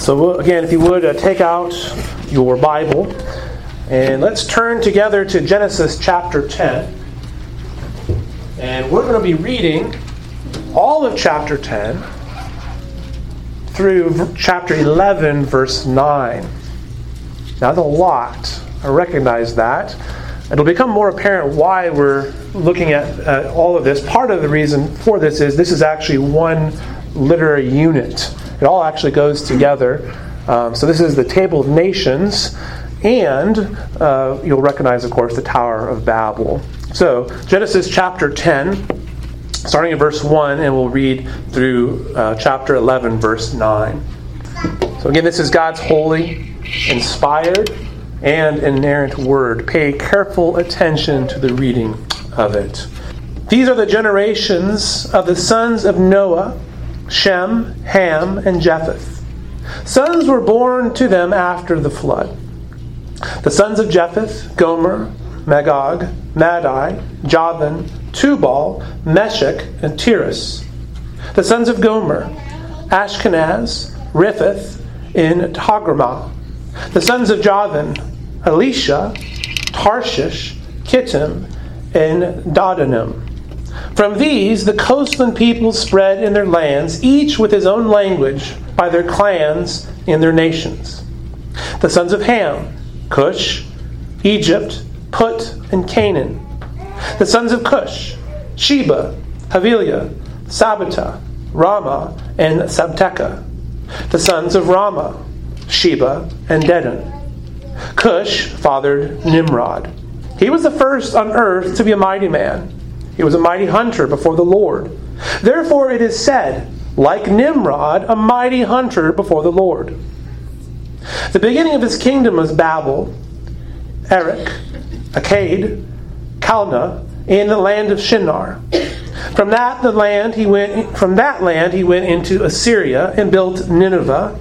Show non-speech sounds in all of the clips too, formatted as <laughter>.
So, again, if you would uh, take out your Bible and let's turn together to Genesis chapter 10. And we're going to be reading all of chapter 10 through chapter 11, verse 9. Now, that's a lot. I recognize that. It'll become more apparent why we're looking at uh, all of this. Part of the reason for this is this is actually one literary unit. It all actually goes together. Um, so this is the Table of Nations, and uh, you'll recognize, of course, the Tower of Babel. So Genesis chapter 10, starting in verse 1, and we'll read through uh, chapter 11, verse 9. So again, this is God's holy, inspired, and inerrant word. Pay careful attention to the reading of it. These are the generations of the sons of Noah Shem, Ham, and Japheth. Sons were born to them after the flood. The sons of Japheth, Gomer, Magog, Madai, Javan, Tubal, Meshech, and Tiras. The sons of Gomer, Ashkenaz, Riphath, in Togarmah. The sons of Javan, Elisha, Tarshish, Kittim, and Dodanim. From these, the coastland peoples spread in their lands, each with his own language, by their clans in their nations. The sons of Ham, Cush, Egypt, Put, and Canaan. The sons of Cush, Sheba, Havilah, Sabta, Raamah, and Sabteca. The sons of Raamah, Sheba, and Dedan. Cush fathered Nimrod. He was the first on earth to be a mighty man he was a mighty hunter before the Lord. Therefore it is said, like Nimrod, a mighty hunter before the Lord. The beginning of his kingdom was Babel, Erech, Akkad, Calneh, in the land of Shinar. From that the land he went from that land he went into Assyria and built Nineveh,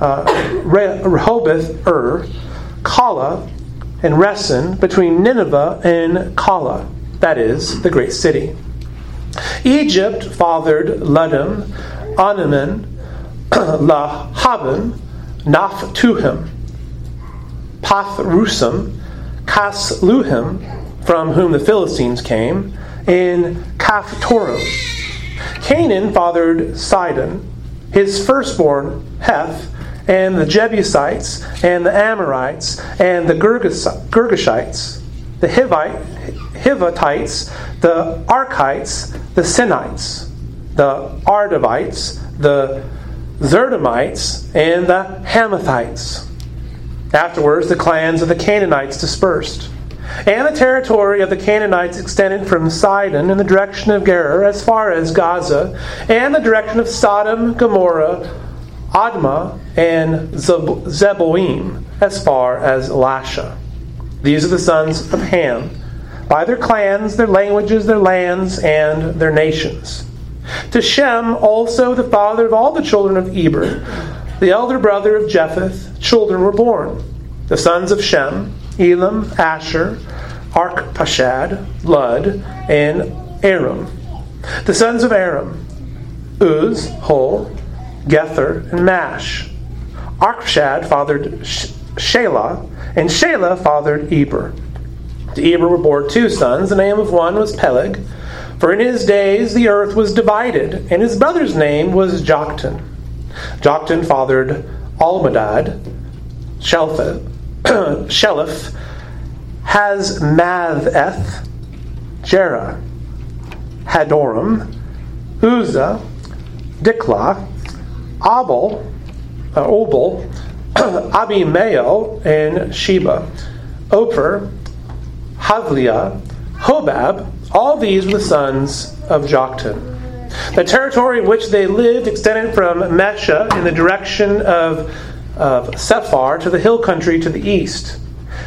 uh, Rehoboth, Ur, Calah, and Resen between Nineveh and Calah that is, the great city. Egypt fathered Ludim, Anaman, <clears throat> Lahaban, Naphtuhim, Pathrusim, Casluhim, from whom the Philistines came, in Kaphtorim. Canaan fathered Sidon, his firstborn Heth, and the Jebusites, and the Amorites, and the Girgashites, the Hivite, Hivatites, the Arkites, the Sinites, the Ardavites, the Zerdomites, and the Hamathites. Afterwards, the clans of the Canaanites dispersed. And the territory of the Canaanites extended from Sidon in the direction of Gerar as far as Gaza, and the direction of Sodom, Gomorrah, Admah, and Zeboim as far as Lasha. These are the sons of Ham by their clans, their languages, their lands, and their nations. To Shem, also the father of all the children of Eber, the elder brother of Japheth, children were born. The sons of Shem, Elam, Asshur, Arpachshad, Lud, and Aram. The sons of Aram, Uz, Hul, Gether, and Mash. Arpachshad fathered Shelah, and Shelah fathered Eber. To Eber born two sons. The name of one was Peleg, for in his days the earth was divided, and his brother's name was Joktan. Joktan fathered Almodad, Sheleph, <clears throat> Hazmatheth, Jerah, Hadoram, Uzzah, Diklah, Abel, uh, Obal, <clears throat> Abimael, and Sheba. Ophir, Havilah, Hobab, all these were the sons of Joktan. The territory in which they lived extended from Mesha in the direction of, of Sephar to the hill country to the east.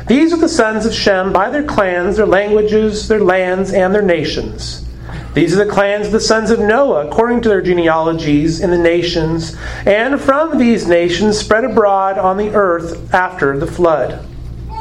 These are the sons of Shem by their clans, their languages, their lands, and their nations. These are the clans of the sons of Noah, according to their genealogies in the nations, and from these nations spread abroad on the earth after the flood.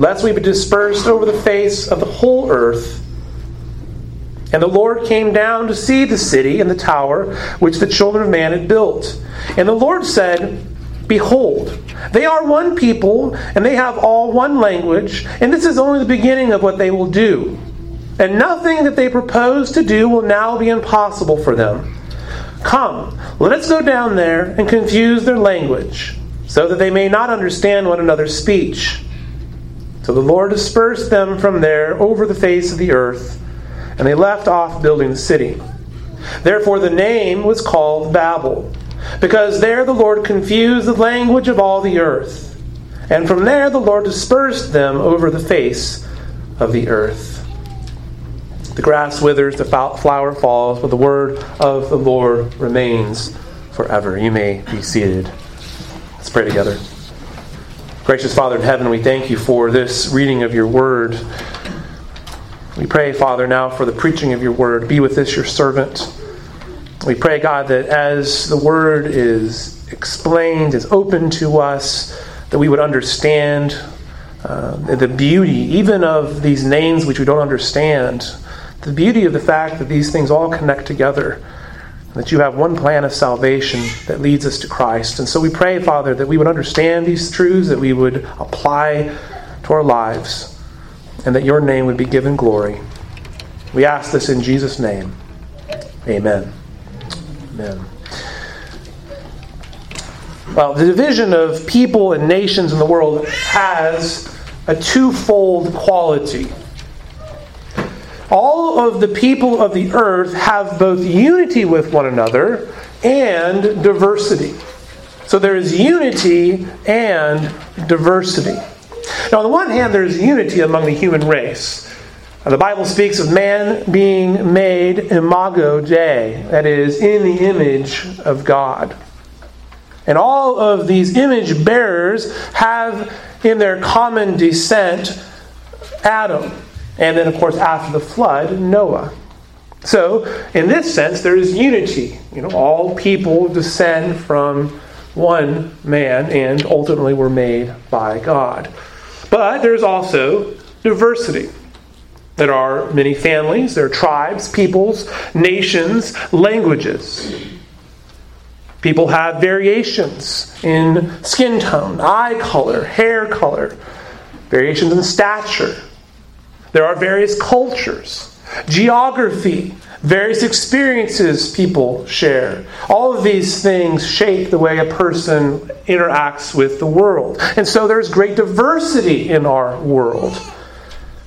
lest we be dispersed over the face of the whole earth. And the Lord came down to see the city and the tower which the children of man had built. And the Lord said, Behold, they are one people, and they have all one language, and this is only the beginning of what they will do. And nothing that they propose to do will now be impossible for them. Come, let us go down there and confuse their language, so that they may not understand one another's speech. So the Lord dispersed them from there over the face of the earth and they left off building the city. Therefore, the name was called Babel, because there the Lord confused the language of all the earth. And from there the Lord dispersed them over the face of the earth. The grass withers, the flower falls, but the word of the Lord remains forever. You may be seated. Let's pray together. Gracious Father in heaven, we thank you for this reading of your word. We pray, Father, now for the preaching of your word. Be with this, your servant. We pray, God, that as the word is explained, is open to us, that we would understand uh, the beauty, even of these names which we don't understand, the beauty of the fact that these things all connect together, that you have one plan of salvation that leads us to Christ. And so we pray, Father, that we would understand these truths, that we would apply to our lives and that your name would be given glory. We ask this in Jesus' name. Amen. Amen. Well, the division of people and nations in the world has a twofold quality. All of the people of the earth have both unity with one another and diversity. So there is unity and diversity. Now, on the one hand, there's unity among the human race. The Bible speaks of man being made imago Dei, that is, in the image of God. And all of these image bearers have in their common descent Adam. And then, of course, after the flood, Noah. So, in this sense, there is unity. You know, all people descend from one man and ultimately were made by God. But there's also diversity. There are many families, there are tribes, peoples, nations, languages. People have variations in skin tone, eye color, hair color, variations in stature. There are various cultures, geography, various experiences people share. All of these things shape the way a person interacts with the world. And so there's great diversity in our world.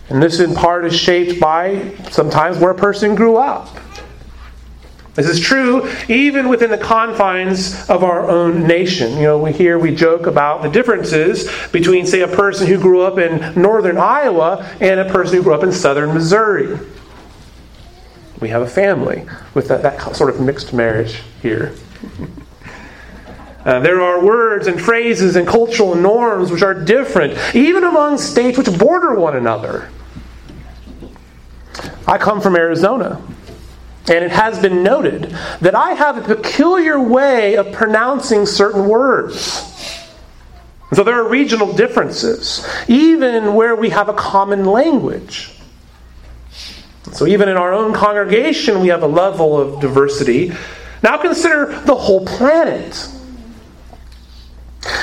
And this, in part, is shaped by sometimes where a person grew up. This is true even within the confines of our own nation. You know, we hear, we joke about the differences between, say, a person who grew up in northern Iowa and a person who grew up in southern Missouri. We have a family with that, that sort of mixed marriage here. Uh, there are words and phrases and cultural norms which are different, even among states which border one another. I come from Arizona, and it has been noted that I have a peculiar way of pronouncing certain words. So there are regional differences, even where we have a common language. So, even in our own congregation, we have a level of diversity. Now, consider the whole planet.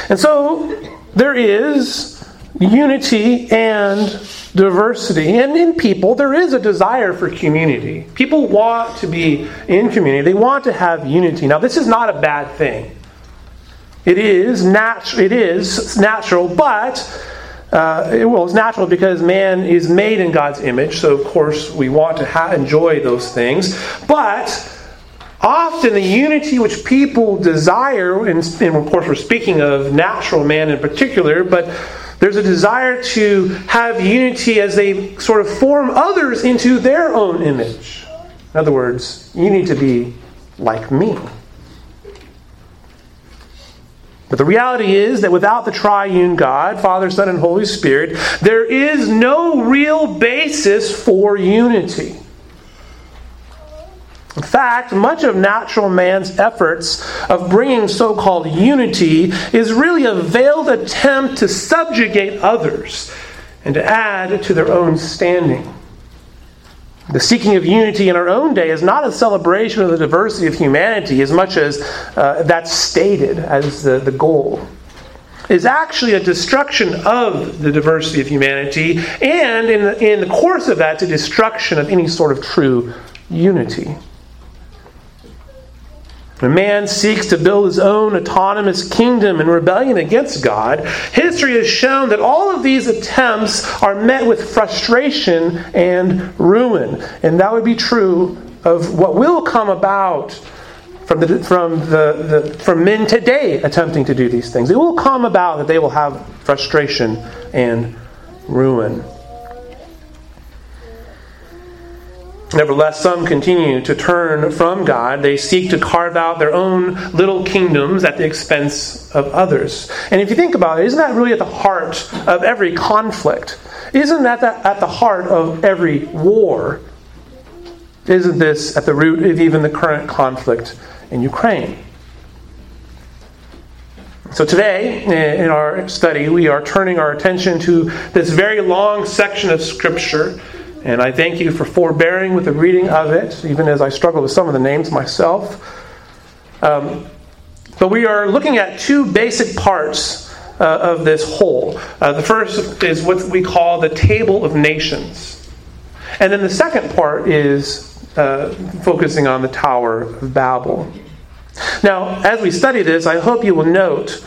And so, there is unity and diversity. And in people, there is a desire for community. People want to be in community, they want to have unity. Now, this is not a bad thing. It is, nat- it is natural, but uh, it, well, it's natural because man is made in God's image, so of course we want to ha- enjoy those things. But often the unity which people desire, and, and of course we're speaking of natural man in particular, but there's a desire to have unity as they sort of form others into their own image. In other words, you need to be like me. But the reality is that without the triune God, Father, Son, and Holy Spirit, there is no real basis for unity. In fact, much of natural man's efforts of bringing so called unity is really a veiled attempt to subjugate others and to add to their own standing. The seeking of unity in our own day is not a celebration of the diversity of humanity as much as uh, that's stated as the, the goal. Is actually a destruction of the diversity of humanity, and in the, in the course of that, the destruction of any sort of true unity. When man seeks to build his own autonomous kingdom in rebellion against God, history has shown that all of these attempts are met with frustration and ruin. And that would be true of what will come about from, the, from, the, the, from men today attempting to do these things. It will come about that they will have frustration and ruin. Nevertheless, some continue to turn from God. They seek to carve out their own little kingdoms at the expense of others. And if you think about it, isn't that really at the heart of every conflict? Isn't that at the heart of every war? Isn't this at the root of even the current conflict in Ukraine? So, today eh, in our study, we are turning our attention to this very long section of Scripture and I thank you for forbearing with the reading of it, even as I struggle with some of the names myself. Um, but we are looking at two basic parts uh, of this whole. Uh, the first is what we call the Table of Nations. And then the second part is uh, focusing on the Tower of Babel. Now, as we study this, I hope you will note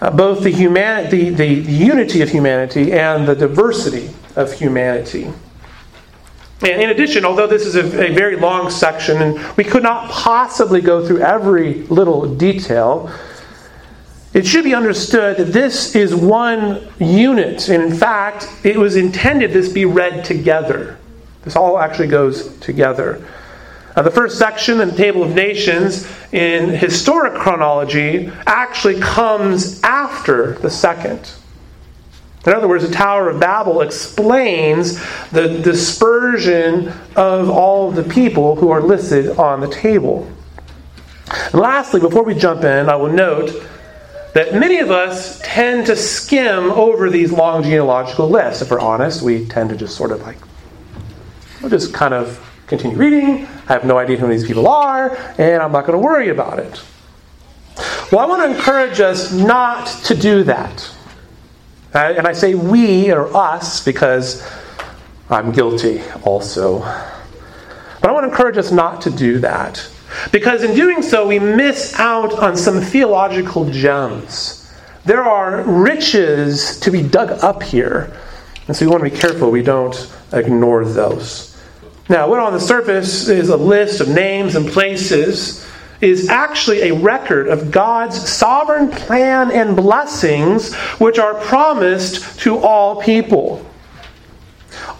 uh, both the, human- the, the, the unity of humanity and the diversity of humanity. And in addition, although this is a, a, very long section and we could not possibly go through every little detail, it should be understood that this is one unit. And in fact, it was intended this be read together. This all actually goes together. The first section the Table of Nations in historic chronology actually comes after the second. In other words, the Tower of Babel explains the dispersion of all of the people who are listed on the table. And lastly, before we jump in, I will note that many of us tend to skim over these long genealogical lists. If we're honest, we tend to just sort of like, we'll just kind of continue reading. I have no idea who these people are, and I'm not going to worry about it. Well, I want to encourage us not to do that. Uh, and I say we or us because I'm guilty also. But I want to encourage us not to do that. Because in doing so, we miss out on some theological gems. There are riches to be dug up here. And so we want to be careful we don't ignore those. Now, what on the surface is a list of names and places is actually a record of God's sovereign plan and blessings which are promised to all people.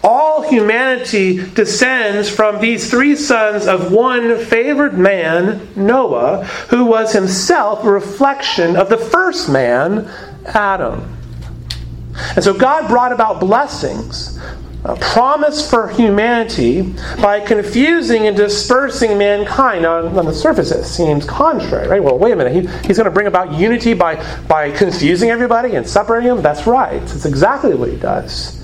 All humanity descends from these three sons of one favored man, Noah, who was himself a reflection of the first man, Adam. And so God brought about blessings a promise for humanity by confusing and dispersing mankind. On, on the surface, it seems contrary, right? Well, wait a minute. He, he's going to bring about unity by, by confusing everybody and separating them? That's right. It's exactly what he does.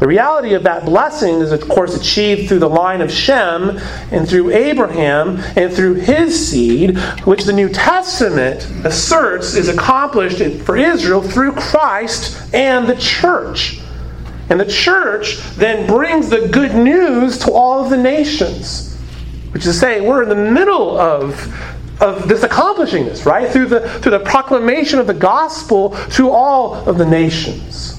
The reality of that blessing is, of course, achieved through the line of Shem and through Abraham and through his seed, which the New Testament asserts is accomplished for Israel through Christ and the church. And the church then brings the good news to all of the nations. Which is to say, we're in the middle of, of this accomplishing this, right? Through the, through the proclamation of the gospel to all of the nations.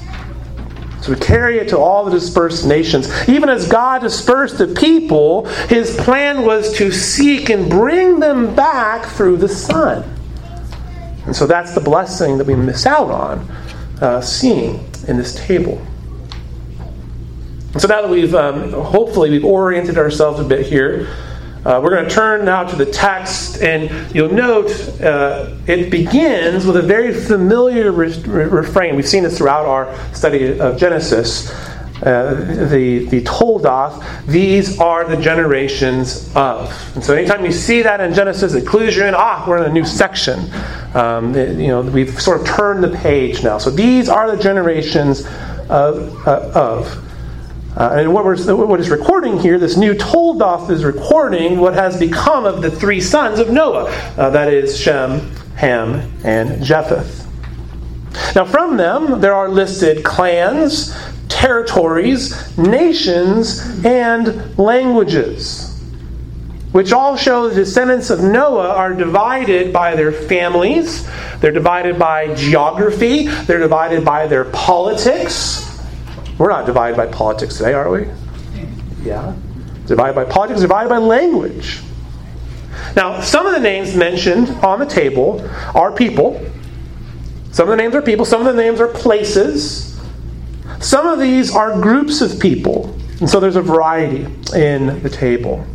So we carry it to all the dispersed nations. Even as God dispersed the people, his plan was to seek and bring them back through the Son. And so that's the blessing that we miss out on uh, seeing in this table. So now that we've um, hopefully we've oriented ourselves a bit here, Uh, we're going to turn now to the text, and you'll note uh, it begins with a very familiar re- refrain. We've seen this throughout our study of Genesis. Uh, the, the Toldoth, these are the generations of. And so anytime you see that in Genesis, it clues you in, ah, we're in a new section. Um, it, you know, we've sort of turned the page now. So these are the generations of. Uh, of. Uh, and what, we're, what is recording here, this new Toldoth is recording what has become of the three sons of Noah. Uh, that is Shem, Ham, and Japheth. Now, from them, there are listed clans, territories, nations, and languages, which all show the descendants of Noah are divided by their families, they're divided by geography, they're divided by their politics. We're not divided by politics today, are we? Yeah. Divided by politics, divided by language. Now, some of the names mentioned on the table are people. Some of the names are people, some of the names are places. Some of these are groups of people, and so there's a variety in the table.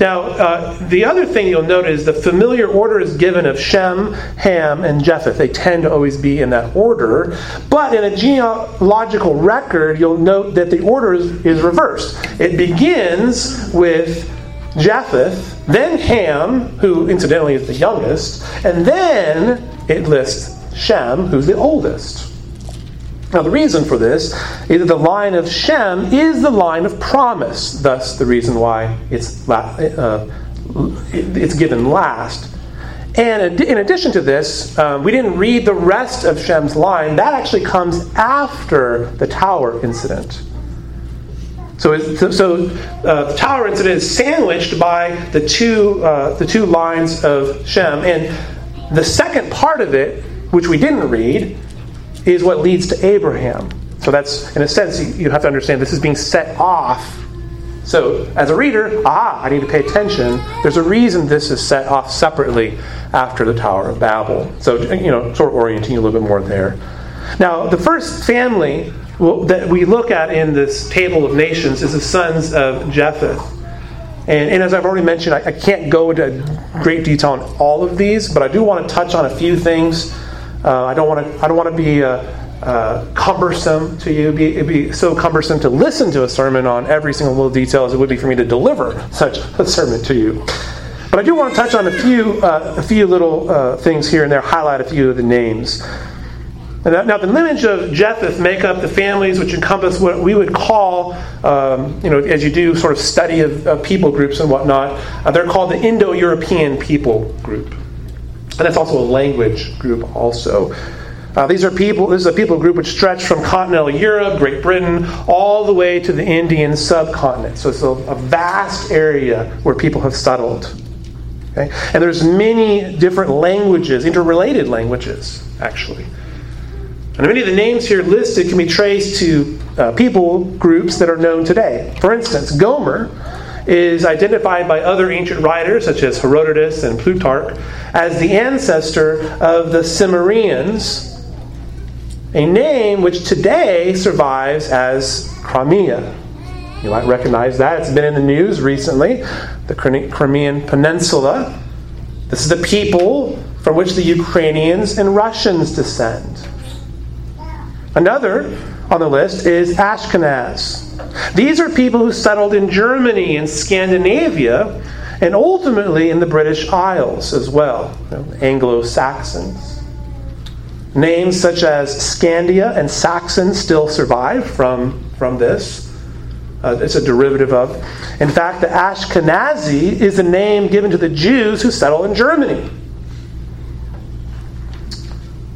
Now, uh, the other thing you'll note is the familiar order is given of Shem, Ham, and Japheth. They tend to always be in that order. But in a genealogical record, you'll note that the order is, is reversed. It begins with Japheth, then Ham, who incidentally is the youngest, and then it lists Shem, who's the oldest. Now, the reason for this is that the line of Shem is the line of promise, thus, the reason why it's, uh, it's given last. And in addition to this, um, we didn't read the rest of Shem's line. That actually comes after the tower incident. So, so uh, the tower incident is sandwiched by the two, uh, the two lines of Shem. And the second part of it, which we didn't read, is what leads to Abraham. So that's, in a sense, you have to understand this is being set off. So, as a reader, ah, I need to pay attention. There's a reason this is set off separately after the Tower of Babel. So, you know, sort of orienting you a little bit more there. Now, the first family that we look at in this table of nations is the sons of Japheth. And, and as I've already mentioned, I, I, can't go into great detail on all of these, but I do want to touch on a few things uh, I don't want to. I don't want to be uh, uh, cumbersome to you. It'd be, it'd be, so cumbersome to listen to a sermon on every single little detail as it would be for me to deliver such a sermon to you. But I do want to touch on a few uh, a few little uh, things here and there. Highlight a few of the names. Now, the lineage of Japheth make up the families which encompass what we would call, um, you know, as you do sort of study of, of people groups and whatnot, uh, they're called the Indo European people group. And it's also a language group, also. Uh, these are people. This is a people group which stretch from continental Europe, Great Britain, all the way to the Indian subcontinent. So it's a, a vast area where people have settled. Okay? And there's many different languages, interrelated languages, actually. And many of the names here listed can be traced to uh, people groups that are known today. For instance, Gomer is identified by other ancient writers, such as Herodotus and Plutarch, as the ancestor of the Cimmerians, a name which today survives as Crimea. You might recognize that. It's been in the news recently. The Crimean Peninsula. This is the people from which the Ukrainians and Russians descend. Another on the list is Ashkenaz. These are people who settled in Germany and Scandinavia and ultimately in the British Isles as well, you know, Anglo Saxons. Names such as Scandia and Saxon still survive from, from this. Uh, it's a derivative of. In fact, the Ashkenazi is a name given to the Jews who settle in Germany.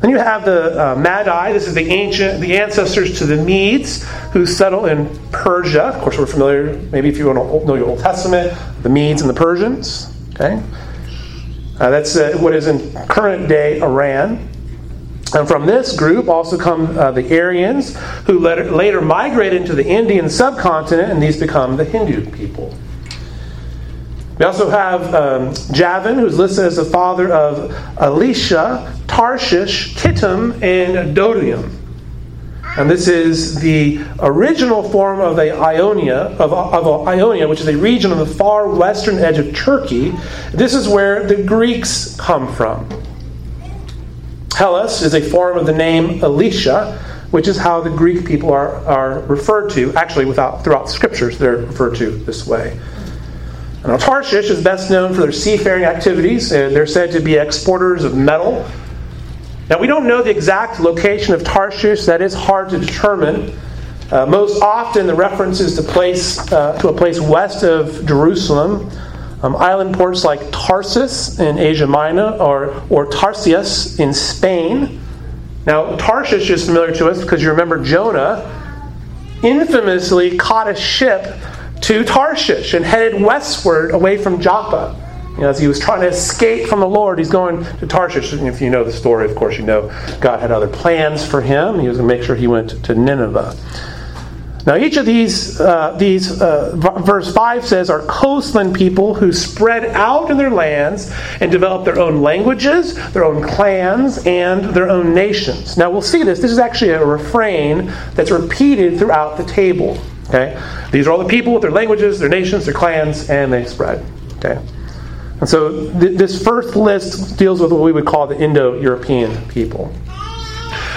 Then you have the uh, Madai. This is the ancient, the ancestors to the Medes who settle in Persia. Of course, we're familiar. Maybe if you want to know your Old Testament, the Medes and the Persians. Okay, uh, that's uh, what is in current day Iran. And from this group also come uh, the Aryans, who later, later migrated into the Indian subcontinent, and these become the Hindu people. We also have um, Javan, who's listed as the father of Elisha, Tarshish, Kittim, and Dodium. And this is the original form of the Ionia, of, of Ionia, which is a region on the far western edge of Turkey. This is where the Greeks come from. Hellas is a form of the name Elisha, which is how the Greek people are, are referred to, actually without, throughout scriptures, they're referred to this way. Now, Tarshish is best known for their seafaring activities, and they're said to be exporters of metal now, we don't know the exact location of Tarshish, that is hard to determine. Uh, most often, the reference is to, place, uh, to a place west of Jerusalem. Um, island ports like Tarsus in Asia Minor or, or Tartessus in Spain. Now, Tarshish is familiar to us because you remember Jonah infamously caught a ship to Tarshish and headed westward away from Joppa. You know, as he was trying to escape from the Lord, he's going to Tarshish. And if you know the story, of course, you know God had other plans for him. He was going to make sure he went to Nineveh. Now, each of these, uh, these uh, verse 5 says, are coastland people who spread out in their lands and develop their own languages, their own clans, and their own nations. Now, we'll see this. This is actually a refrain that's repeated throughout the table. Okay? These are all the people with their languages, their nations, their clans, and they spread. Okay? And so th- this first list deals with what we would call the Indo European people.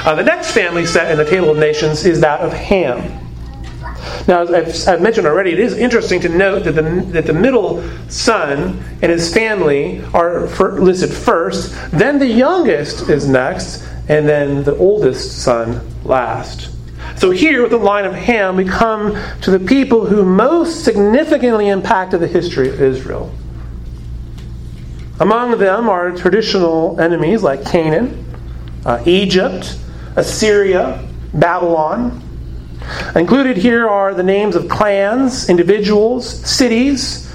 Uh, the next family set in the table of nations is that of Ham. Now, as I've, I've, mentioned already, it is interesting to note that the, that the middle son and his family are for, listed first, then the youngest is next, and then the oldest son last. So, here with the line of Ham, we come to the people who most significantly impacted the history of Israel. Among them are traditional enemies like Canaan, uh, Egypt, Assyria, Babylon. Included here are the names of clans, individuals, cities.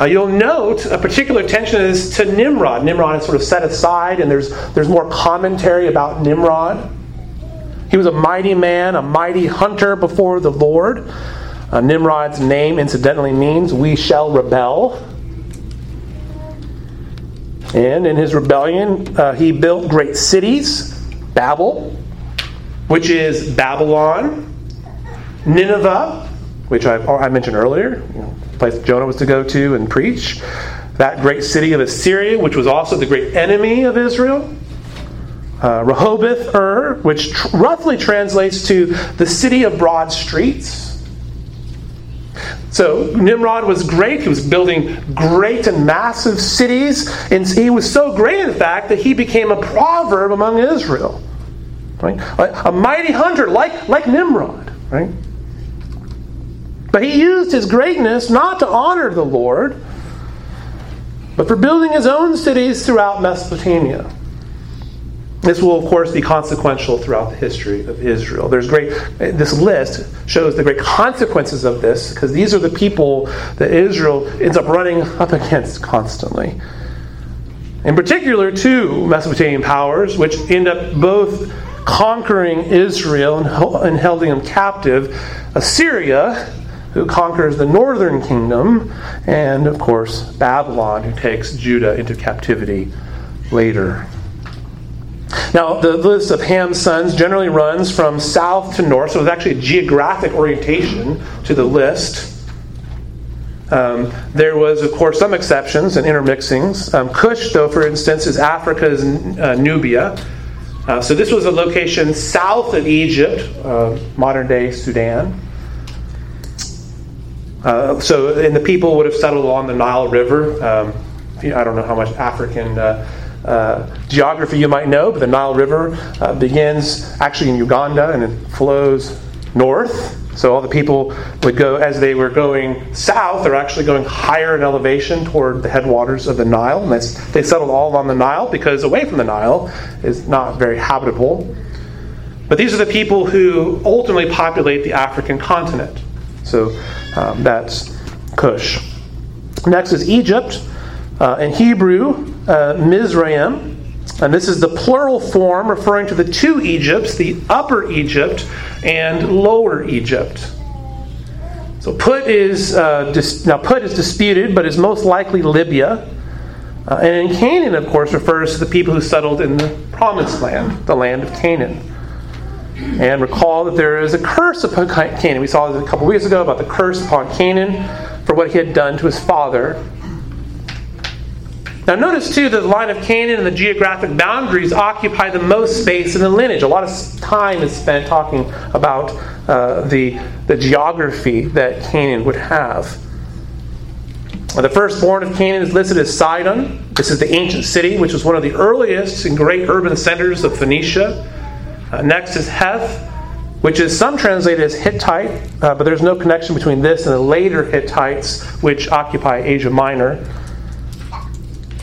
Uh, you'll note a particular attention is to Nimrod. Nimrod is sort of set aside, and there's, there's more commentary about Nimrod. He was a mighty man, a mighty hunter before the Lord. Uh, Nimrod's name, incidentally, means we shall rebel. And in his rebellion, uh, he built great cities Babel, which is Babylon, Nineveh, which I, I mentioned earlier, you know, the place Jonah was to go to and preach, that great city of Assyria, which was also the great enemy of Israel. Uh, Rehoboth Ur, which tr- roughly translates to the city of broad streets. So Nimrod was great. He was building great and massive cities. And he was so great, in fact, that he became a proverb among Israel. Right? A mighty hunter like, like Nimrod. Right? But he used his greatness not to honor the Lord, but for building his own cities throughout Mesopotamia. This will, of course, be consequential throughout the history of Israel. There's great. This list shows the great consequences of this because these are the people that Israel ends up running up against constantly. In particular, two Mesopotamian powers, which end up both conquering Israel and holding them captive Assyria, who conquers the northern kingdom, and, of course, Babylon, who takes Judah into captivity later. Now, the list of Ham's sons generally runs from south to north, so there's actually a geographic orientation to the list. Um, there was, of course, some exceptions and intermixings. Um, Cush, though, for instance, is Africa's uh, Nubia. Uh, so this was a location south of Egypt, uh, modern day Sudan. Uh, so, and the people would have settled along the Nile River. Um, I don't know how much African uh, geography you might know, but the Nile River uh, begins actually in Uganda and it flows north. So all the people would go, as they were going south, they're actually going higher in elevation toward the headwaters of the Nile. And they settled all on the Nile because away from the Nile is not very habitable. But these are the people who ultimately populate the African continent. So um, that's Cush. Next is Egypt. Uh, in Hebrew, uh, Mizraim, and this is the plural form referring to the two Egypts, the upper Egypt and lower Egypt. So Put is uh, dis- now Put is disputed, but is most likely Libya. Uh, and in Canaan, of course, refers to the people who settled in the promised land, the land of Canaan. And recall that there is a curse upon Canaan. We saw this a couple weeks ago about the curse upon Canaan for what he had done to his father. Now, notice too that the line of Canaan and the geographic boundaries occupy the most space in the lineage. A lot of time is spent talking about uh, the, the geography that Canaan would have. The firstborn of Canaan is listed as Sidon. This is the ancient city, which was one of the earliest and great urban centers of Phoenicia. Uh, next is Heth, which is some translated as Hittite, uh, but there's no connection between this and the later Hittites, which occupy Asia Minor.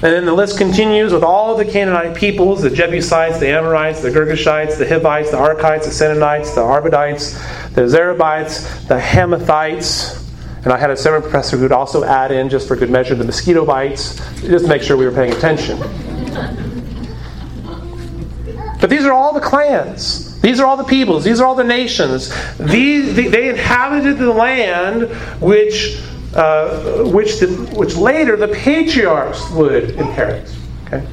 And then the list continues with all the Canaanite peoples the Jebusites, the Amorites, the Girgashites, the Hivites, the Arkites, the Senanites, the Arvadites, the Zerabites, the Hamathites. And I had a seminar professor who would also add in, just for good measure, the mosquito bites, just to make sure we were paying attention. But these are all the clans. These are all the peoples. These are all the nations. These, they inhabited the land which uh, which, the, which later the patriarchs would inherit. Okay?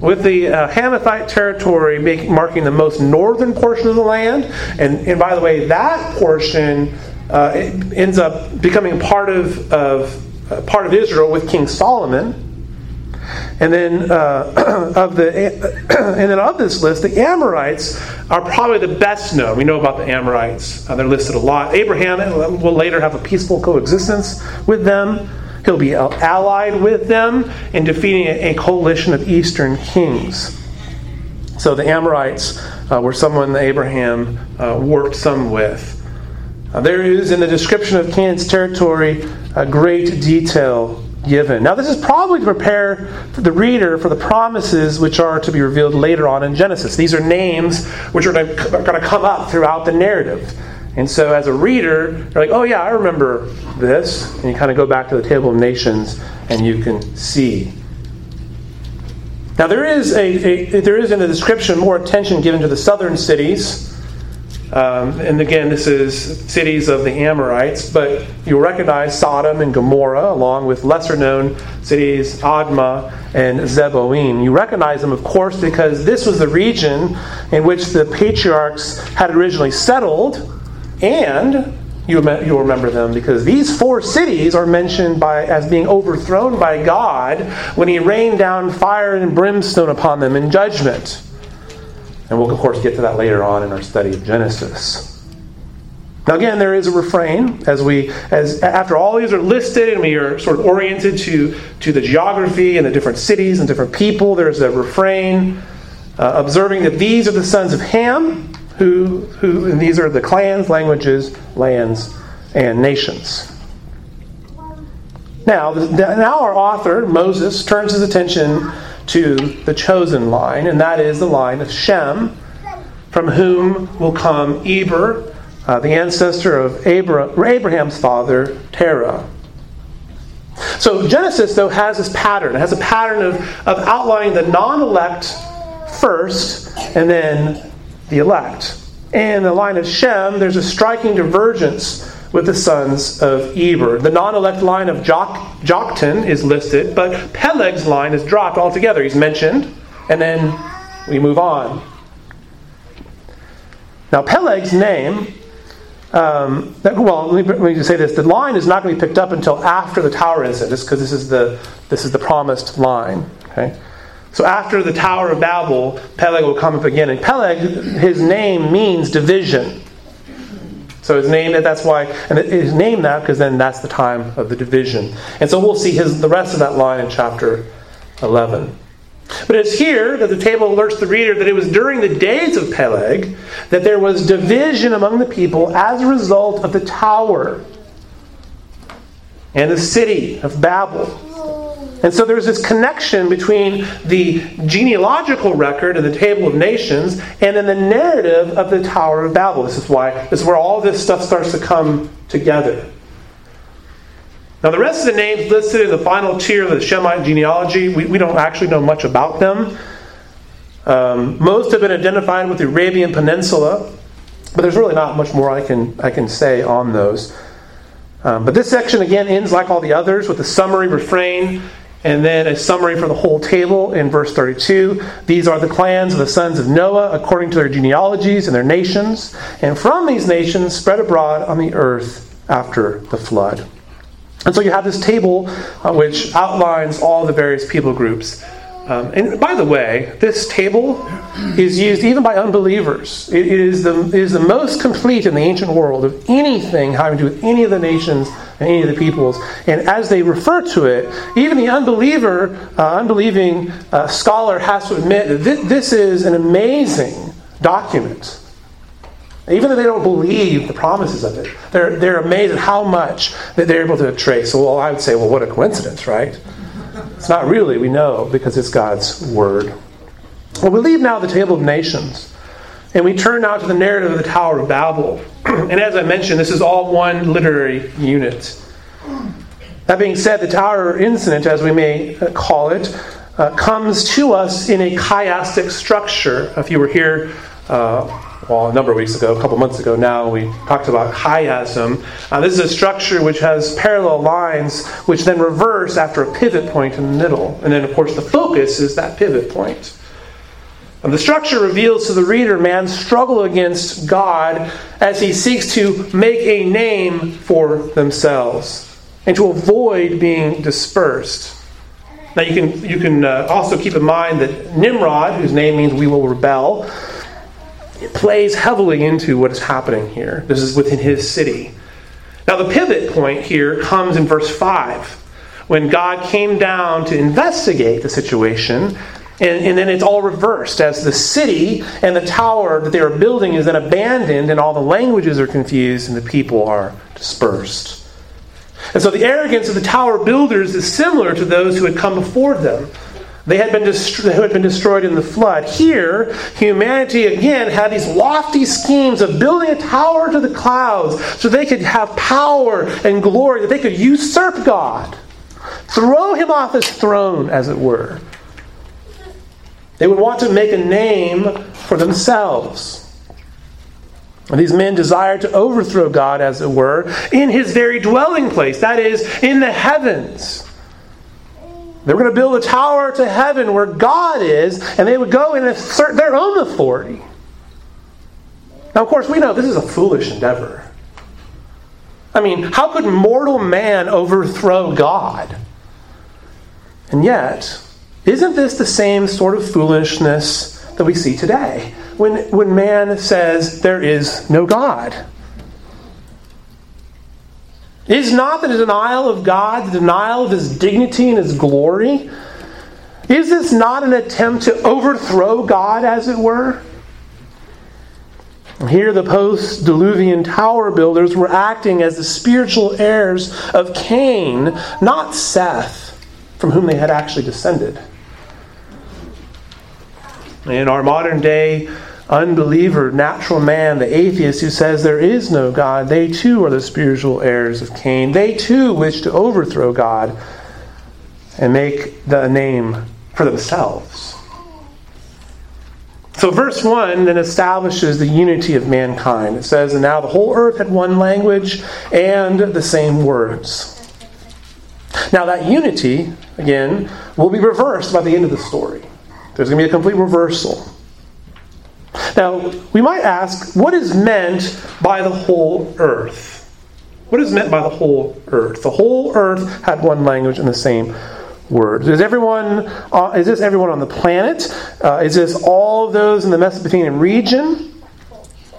With the uh, Hamathite territory make, marking the most northern portion of the land, and, and by the way, that portion uh, ends up becoming part of, of uh, part of Israel with King Solomon. And then uh, <clears throat> of the <clears throat> and then of this list, the Amorites are probably the best known. We know about the Amorites; uh, they're listed a lot. Abraham will later have a peaceful coexistence with them. He'll be allied with them in defeating a coalition of eastern kings. So the Amorites uh, were someone that Abraham uh, worked some with. Uh, there is in the description of Canaan's territory a great detail given. Now, this is probably to prepare the reader for the promises which are to be revealed later on in Genesis. These are names which are going to come up throughout the narrative. And so, as a reader, you're like, oh, yeah, I remember this. And you kind of go back to the Table of Nations and you can see. Now, there is, a, a there is in the description more attention given to the southern cities um, and again, this is cities of the Amorites, but you'll recognize Sodom and Gomorrah, along with lesser known cities, Admah and Zeboim. You recognize them, of course, because this was the region in which the patriarchs had originally settled, and you, will remember them because these four cities are mentioned by, as being overthrown by God when He rained down fire and brimstone upon them in judgment. And we'll, of course, get to that later on in our study of Genesis. Now, again, there is a refrain as we, as after all these are listed and we are sort of oriented to, to the geography and the different cities and different people, there's a refrain uh, observing that these are the sons of Ham, who, who, and these are the clans, languages, lands, and nations. Now, now our author, Moses, turns his attention to the chosen line, and that is the line of Shem, from whom will come Eber, uh, the ancestor of Abraham's father, Terah. So Genesis, though, has this pattern. It has a pattern of, of outlining the non elect first and then the elect. And the line of Shem, there's a striking divergence with the sons of Eber. The non elect line of Jok- Joktan is listed, but Peleg's line is dropped altogether. He's mentioned, and then we move on. Now, Peleg's name, um, well, let me, let me just say this the line is not going to be picked up until after the tower incident, just because this is the this is the promised line. Okay? So after the Tower of Babel, Peleg will come up again. And Peleg, his name means division. So it's named that's why, and it is named that because then that's the time of the division. And so we'll see his the rest of that line in chapter 11. But it's here that the table alerts the reader that it was during the days of Peleg that there was division among the people as a result of the tower and the city of Babel. And so there's this connection between the genealogical record in the Table of Nations and then the narrative of the Tower of Babel. This is why this is where all this stuff starts to come together. Now, the rest of the names listed in the final tier of the Shemite genealogy, we, we don't actually know much about them. Um, most have been identified with the Arabian Peninsula, but there's really not much more I can, I can say on those. Um, but this section again ends like all the others with a summary refrain And then a summary for the whole table in verse 32. These are the clans of the sons of Noah according to their genealogies and their nations. And from these nations spread abroad on the earth after the flood. And so you have this table uh, which outlines all the various people groups. Um, and by the way, this table is used even by unbelievers. It is, the, it is the most complete in the ancient world of anything having to do with any of the nations and any of the peoples. And as they refer to it, even the unbeliever, uh, unbelieving uh, scholar has to admit that this, this is an amazing document. Even though they don't believe the promises of it, they're, they're amazed at how much that they're able to trace. So, well, I would say, well, what a coincidence, right? It's not really, we know, because it's God's Word. Well, we leave now the table of nations, and we turn now to the narrative of the Tower of Babel. <clears throat> and as I mentioned, this is all one literary unit. That being said, the Tower incident, as we may uh, call it, uh, comes to us in a chiastic structure. If you were here, uh, well, a number of weeks ago, a couple months ago now, we talked about chiasm. Uh, this is a structure which has parallel lines which then reverse after a pivot point in the middle. And then, of course, the focus is that pivot point. And the structure reveals to the reader man's struggle against God as he seeks to make a name for themselves and to avoid being dispersed. Now, you can, you can uh, also keep in mind that Nimrod, whose name means we will rebel, plays heavily into what is happening here. This is within his city. Now, the pivot point here comes in verse 5 when God came down to investigate the situation. And, and, then it's all reversed as the city and the tower that they are building is then abandoned, and all the languages are confused, and the people are dispersed. And so the arrogance of the tower builders is similar to those who had come before them. They had been had been destroyed in the flood. Here, humanity again had these lofty schemes of building a tower to the clouds so they could have power and glory, that they could usurp God, throw him off his throne, as it were. They would want to make a name for themselves. And these men desired to overthrow God, as it were, in his very dwelling place, that is, in the heavens. They were going to build a tower to heaven where God is, and they would go and assert their own authority. Now, of course, we know this is a foolish endeavor. I mean, how could mortal man overthrow God? And yet, isn't this the same sort of foolishness that we see today? When, when man says there is no God. Is not the denial of God the denial of his dignity and his glory? Is this not an attempt to overthrow God, as it were? Here, the post diluvian tower builders were acting as the spiritual heirs of Cain, not Seth, from whom they had actually descended. In our modern day unbeliever, natural man, the atheist who says there is no God, they too are the spiritual heirs of Cain. They too wish to overthrow God and make the name for themselves. So, verse 1 then establishes the unity of mankind. It says, And now the whole earth had one language and the same words. Now, that unity, again, will be reversed by the end of the story. There's going to be a complete reversal. Now, we might ask, what is meant by the whole earth? What is meant by the whole earth? The whole earth had one language and the same words. Is everyone? Uh, is this everyone on the planet? Uh, is this all of those in the Mesopotamian region?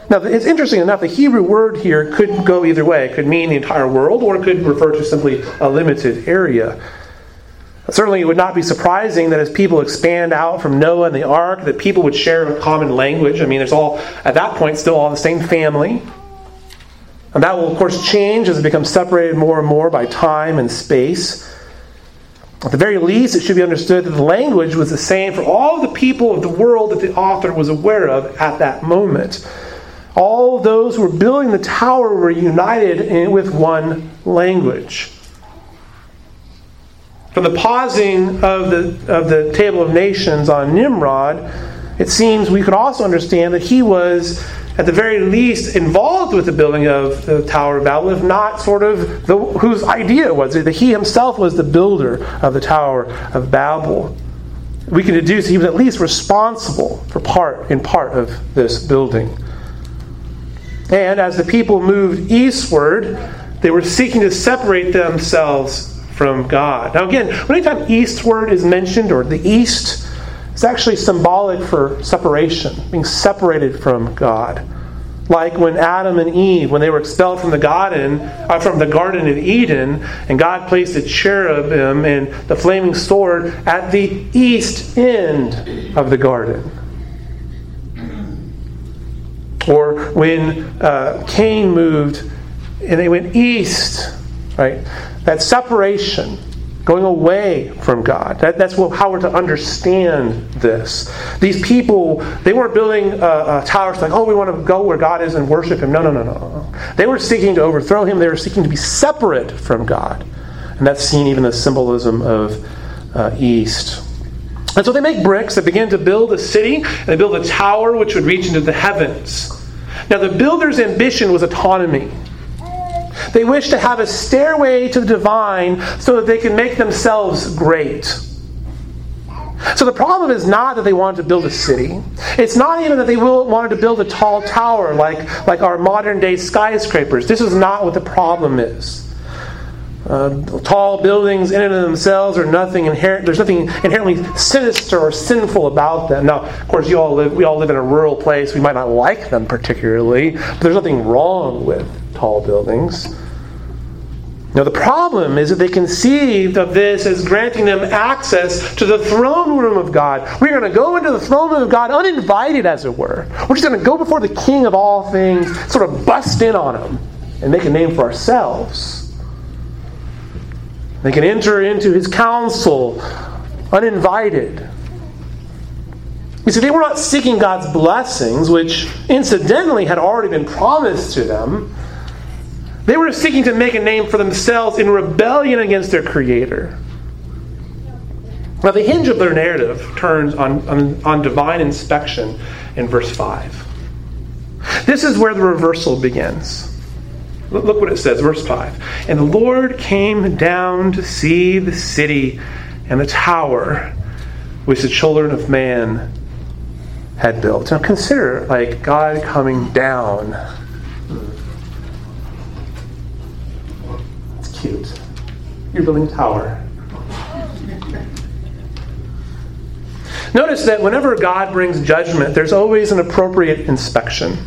Now, it's interesting enough. The Hebrew word here could go either way. It could mean the entire world, or it could refer to simply a limited area. Certainly, it would not be surprising that as people expand out from Noah and the ark, that people would share a common language. I mean, it's all, at that point, still all the same family. And that will, of course, change as it becomes separated more and more by time and space. At the very least, it should be understood that the language was the same for all the people of the world that the author was aware of at that moment. All those who were building the tower were united with one language. From the pausing of the, of the Table of Nations on Nimrod, it seems we could also understand that he was, at the very least, involved with the building of the Tower of Babel, if not sort of the, whose idea was it, that he himself was the builder of the Tower of Babel. We can deduce he was at least responsible for part, in part, of this building. And as the people moved eastward, they were seeking to separate themselves from God. Now, again, anytime eastward is mentioned, or the east, it's actually symbolic for separation, being separated from God. Like when Adam and Eve, when they were expelled from the garden, uh, from the Garden of Eden, and God placed a cherubim and the flaming sword at the east end of the garden. Or when uh, Cain moved and they went east, right? That separation, going away from God. That, that's what, how we're to understand this. These people, they weren't building uh, towers like, oh, we want to go where God is and worship Him. No, no, no, no. They were seeking to overthrow Him. They were seeking to be separate from God. And that's seen even the symbolism of uh, east. And so they make bricks. They begin to build a city. And they build a tower which would reach into the heavens. Now, the builder's ambition was autonomy. They wish to have a stairway to the divine so that they can make themselves great. So the problem is not that they wanted to build a city. It's not even that they wanted to build a tall tower like, like our modern day skyscrapers. This is not what the problem is. Uh, tall buildings in and of themselves are nothing inherent. There's nothing inherently sinister or sinful about them. Now, of course, all live. We all live in a rural place. We might not like them particularly, but there's nothing wrong with tall buildings. Now, the problem is that they conceived of this as granting them access to the throne room of God. We're going to go into the throne room of God uninvited, as it were. We're just going to go before the King of all things, sort of bust in on him, and make a name for ourselves. They can enter into his council uninvited. You see, they were not seeking God's blessings, which incidentally had already been promised to them. They were seeking to make a name for themselves in rebellion against their Creator. Now, the hinge of their narrative turns on, on, on divine inspection in verse 5. This is where the reversal begins. Look what it says, verse 5. And the Lord came down to see the city and the tower which the children of man had built. Now consider like God coming down. Cute. You're building a tower. Notice that whenever God brings judgment, there's always an appropriate inspection.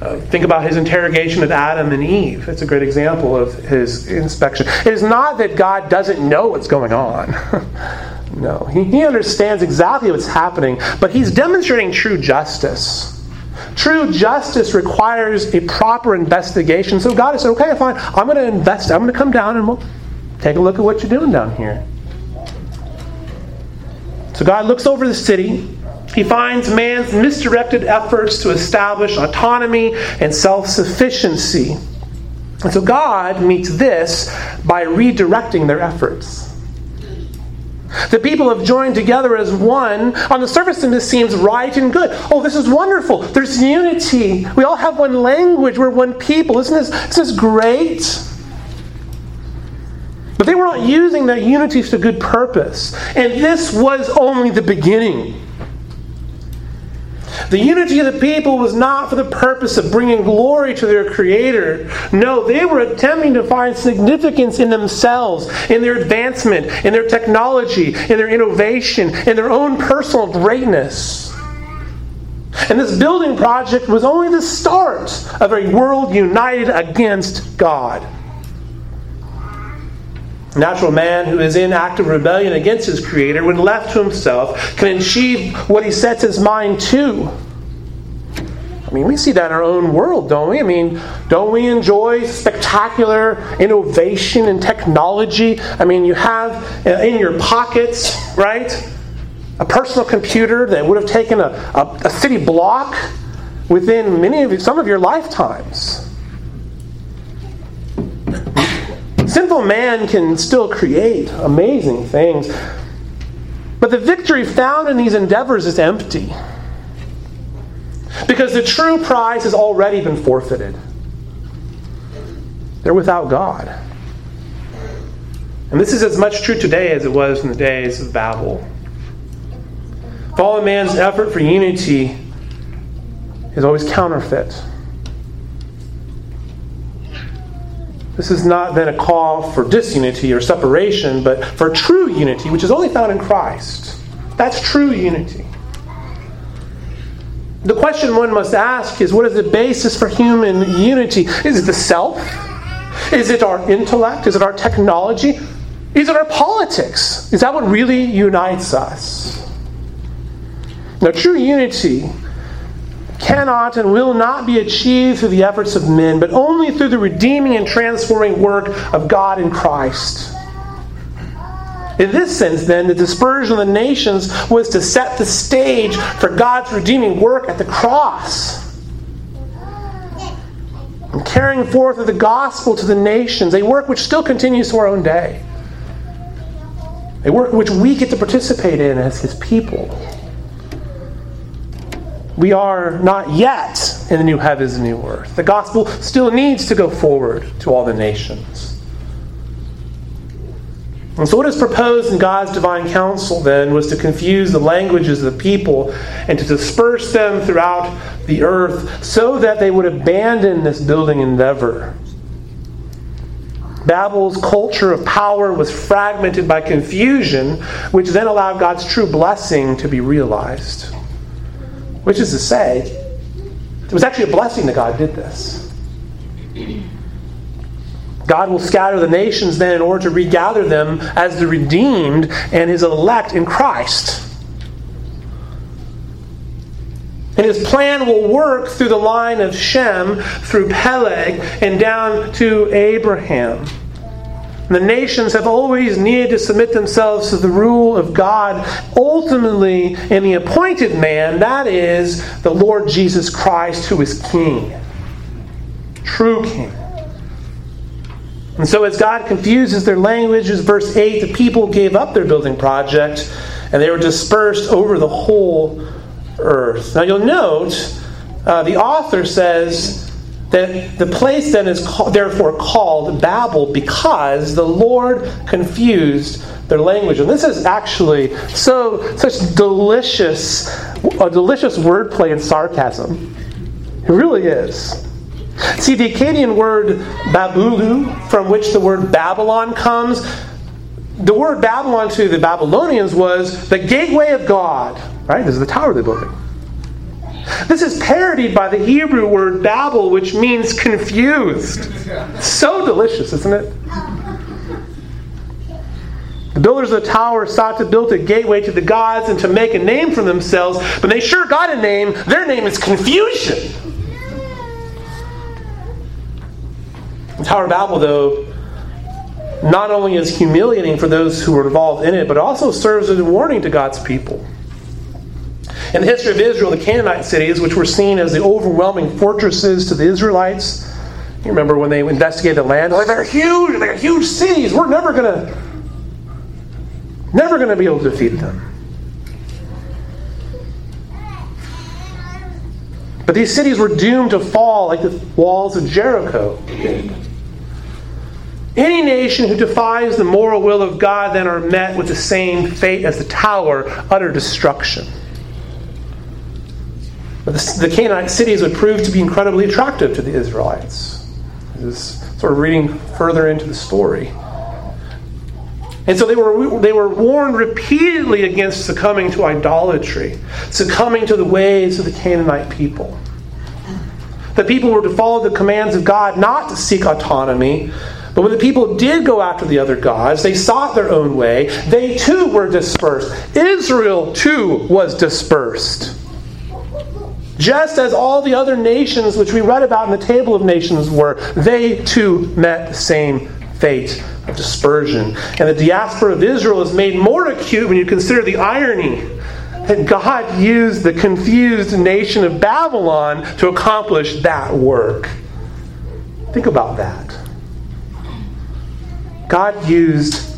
Uh, think about his interrogation of Adam and Eve. It's a great example of his inspection. It is not that God doesn't know what's going on. <laughs> no, he, he understands exactly what's happening, but he's demonstrating true justice. True justice requires a proper investigation. So God said, okay, fine, I'm going to invest. I'm going to come down and we'll take a look at what you're doing down here. So God looks over the city he finds man's misdirected efforts to establish autonomy and self sufficiency. And so God meets this by redirecting their efforts. The people have joined together as one. On the surface, this seems right and good. Oh, this is wonderful. There's unity. We all have one language. We're one people. Isn't this, isn't this great? But they were not using that unity to good purpose. And this was only the beginning. The unity of the people was not for the purpose of bringing glory to their Creator. No, they were attempting to find significance in themselves, in their advancement, in their technology, in their innovation, in their own personal greatness. And this building project was only the start of a world united against God natural man who is in active rebellion against his creator, when left to himself, can achieve what he sets his mind to. I mean, we see that in our own world, don't we? I mean, don't we enjoy spectacular innovation and technology? I mean, you have uh, in your pockets, right, a personal computer that would have taken a, a, a city block within many of some of your lifetimes. Sinful man can still create amazing things. But the victory found in these endeavors is empty. Because the true prize has already been forfeited. They're without God. And this is as much true today as it was in the days of Babel. Fallen man's effort for unity is always counterfeit. This is not then a call for disunity or separation, but for true unity, which is only found in Christ. That's true unity. The question one must ask is what is the basis for human unity? Is it the self? Is it our intellect? Is it our technology? Is it our politics? Is that what really unites us? Now, true unity cannot and will not be achieved through the efforts of men, but only through the redeeming and transforming work of God in Christ. In this sense, then, the dispersion of the nations was to set the stage for God's redeeming work at the cross. And carrying forth of the gospel to the nations, a work which still continues to our own day. A work which we get to participate in as his people we are not yet in the new heavens and new earth. The gospel still needs to go forward to all the nations. And so, what is proposed in God's divine counsel then was to confuse the languages of the people and to disperse them throughout the earth so that they would abandon this building endeavor. Babel's culture of power was fragmented by confusion, which then allowed God's true blessing to be realized. Which is to say, it was actually a blessing that God did this. God will scatter the nations then in order to regather them as the redeemed and his elect in Christ. And his plan will work through the line of Shem, through Peleg, and down to Abraham. The nations have always needed to submit themselves to the rule of God, ultimately in the appointed man, that is, the Lord Jesus Christ, who is King. True King. And so, as God confuses their languages, verse 8, the people gave up their building project and they were dispersed over the whole earth. Now, you'll note uh, the author says that the place then is called, therefore called Babel because the Lord confused their language. And this is actually so such delicious, a delicious wordplay and sarcasm. It really is. See, the Akkadian word Babulu, from which the word Babylon comes, the word Babylon to the Babylonians was the gateway of God. Right? This is the tower they're building. This is parodied by the Hebrew word Babel, which means confused. So delicious, isn't it? The builders of the tower sought to build a gateway to the gods and to make a name for themselves, but they sure got a name. Their name is confusion. The Tower of Babel, though, not only is humiliating for those who were involved in it, but also serves as a warning to God's people. In the history of Israel, the Canaanite cities, which were seen as the overwhelming fortresses to the Israelites, you remember when they investigated the land? Like they're huge, they're huge cities. We're never gonna, never gonna be able to defeat them. But these cities were doomed to fall like the walls of Jericho. Any nation who defies the moral will of God then are met with the same fate as the tower utter destruction. The, the Canaanite cities would prove to be incredibly attractive to the Israelites. This is sort of reading further into the story. And so they were, they were warned repeatedly against succumbing to idolatry, succumbing to the ways of the Canaanite people. The people were to follow the commands of God, not to seek autonomy. But when the people did go after the other gods, they sought their own way. They too were dispersed. Israel too was dispersed. Just as all the other nations which we read about in the table of nations were, they too met the same fate of dispersion. And the diaspora of Israel is made more acute when you consider the irony that God used the confused nation of Babylon to accomplish that work. Think about that. God used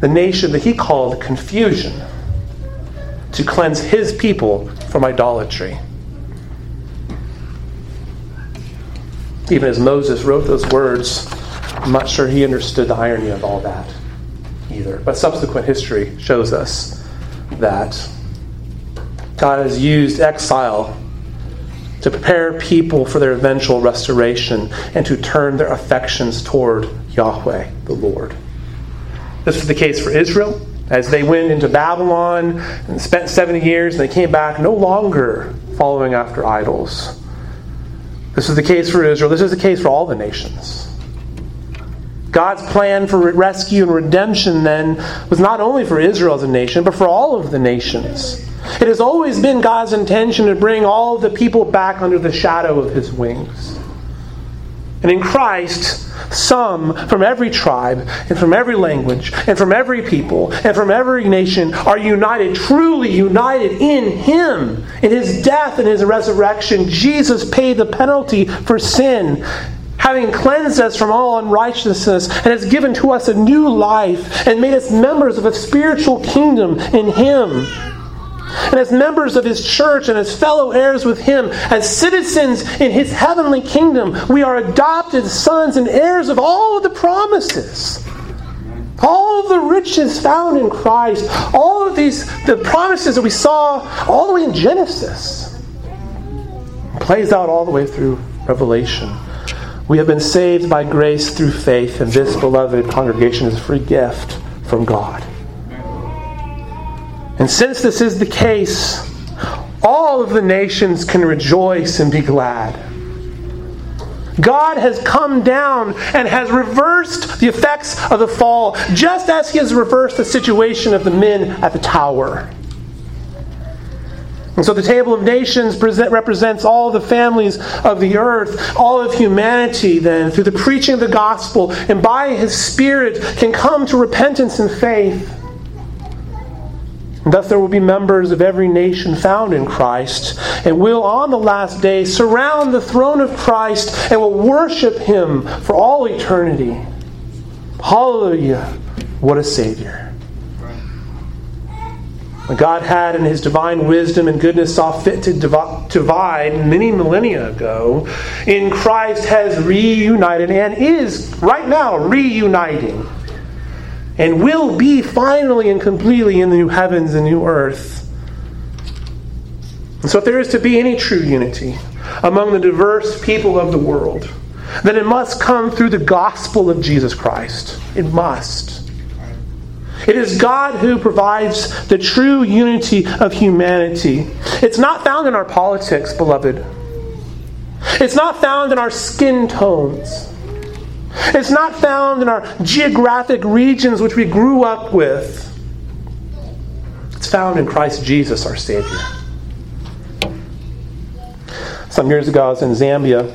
the nation that he called confusion to cleanse his people from idolatry. Even as Moses wrote those words, I'm not sure he understood the irony of all that either. But subsequent history shows us that God has used exile to prepare people for their eventual restoration and to turn their affections toward Yahweh, the Lord. This was the case for Israel as they went into Babylon and spent 70 years and they came back no longer following after idols. This is the case for Israel. This is the case for all the nations. God's plan for rescue and redemption then was not only for Israel as a nation, but for all of the nations. It has always been God's intention to bring all the people back under the shadow of his wings. And in Christ, some from every tribe and from every language and from every people and from every nation are united, truly united in Him. In His death and His resurrection, Jesus paid the penalty for sin having cleansed us from all unrighteousness, and has given to us a new life, and made us members of a spiritual kingdom in Him. And as members of His church and as fellow heirs with Him, as citizens in His heavenly kingdom, we are adopted sons and heirs of all of the promises. All of the riches found in Christ, all of these the promises that we saw all the way in Genesis, plays out all the way through Revelation. We have been saved by grace through faith, and this, beloved congregation, is a free gift from God. And since this is the case, all of the nations can rejoice and be glad. God has come down and has reversed the effects of the fall, just as He has reversed the situation of the men at the tower. And so the table of nations present, represents all the families of the earth, all of humanity, then, through the preaching of the gospel, and by his Spirit can come to repentance and faith. Thus there will be members of every nation found in Christ, and will on the last day surround the throne of Christ and will worship him for all eternity. Hallelujah. What a Savior. God had, in His divine wisdom and goodness, saw fit to divide many millennia ago, in Christ has reunited and is right now reuniting and will be finally and completely in the new heavens and new earth. And so, if there is to be any true unity among the diverse people of the world, then it must come through the gospel of Jesus Christ. It must. It is God who provides the true unity of humanity. It's not found in our politics, beloved. It's not found in our skin tones. It's not found in our geographic regions which we grew up with. It's found in Christ Jesus, our Savior. Some years ago, I was in Zambia.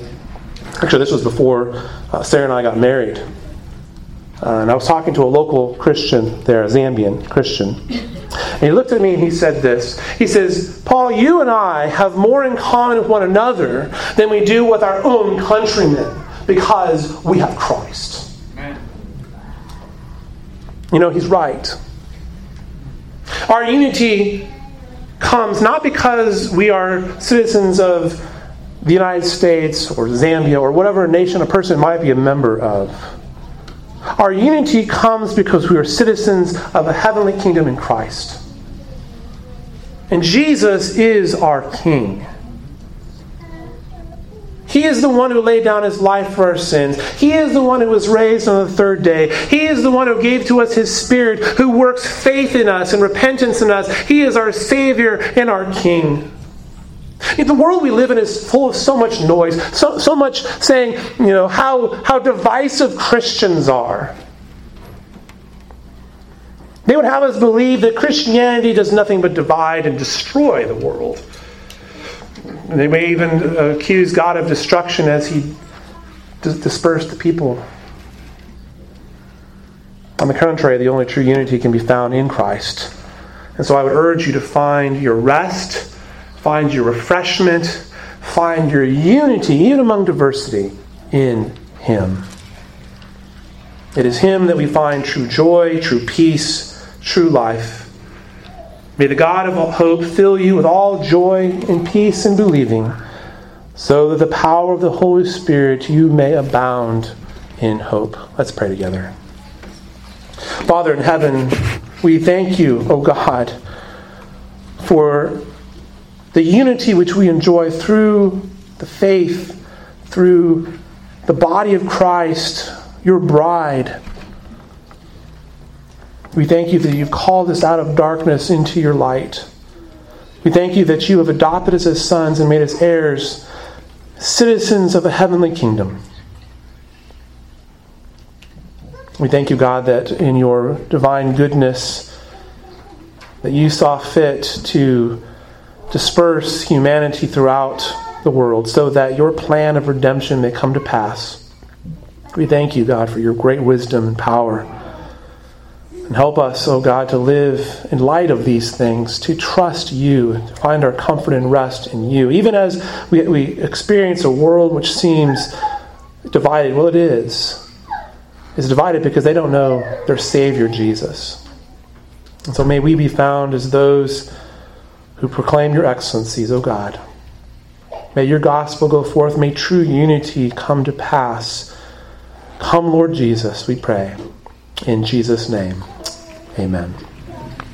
Actually, this was before uh, Sarah and I got married. Uh, and I was talking to a local Christian there, a Zambian Christian. And he looked at me and he said this. He says, Paul, you and I have more in common with one another than we do with our own countrymen because we have Christ. Amen. You know, he's right. Our unity comes not because we are citizens of the United States or Zambia or whatever nation a person might be a member of. Our unity comes because we are citizens of a heavenly kingdom in Christ. And Jesus is our King. He is the one who laid down his life for our sins. He is the one who was raised on the third day. He is the one who gave to us his Spirit, who works faith in us and repentance in us. He is our Savior and our King. The world we live in is full of so much noise, so, so much saying, you know, how, how divisive Christians are. They would have us believe that Christianity does nothing but divide and destroy the world. They may even uh, accuse God of destruction as He dispersed the people. On the contrary, the only true unity can be found in Christ. And so I would urge you to find your rest Find your refreshment, find your unity, even among diversity, in Him. It is Him that we find true joy, true peace, true life. May the God of hope fill you with all joy and peace in believing, so that the power of the Holy Spirit you may abound in hope. Let's pray together. Father in heaven, we thank you, O God, for the unity which we enjoy through the faith, through the body of Christ, your bride. We thank you that you've called us out of darkness into your light. We thank you that you have adopted us as sons and made us heirs, citizens of a heavenly kingdom. We thank you, God, that in your divine goodness, that you saw fit to disperse humanity throughout the world so that your plan of redemption may come to pass. We thank you, God, for your great wisdom and power. And help us, O oh God, to live in light of these things, to trust you, to find our comfort and rest in you. Even as we, we experience a world which seems divided, well, it is. It's divided because they don't know their Savior, Jesus. And so may we be found as those who proclaim your excellencies, O God. May your gospel go forth. May true unity come to pass. Come, Lord Jesus, we pray. In Jesus' name, amen.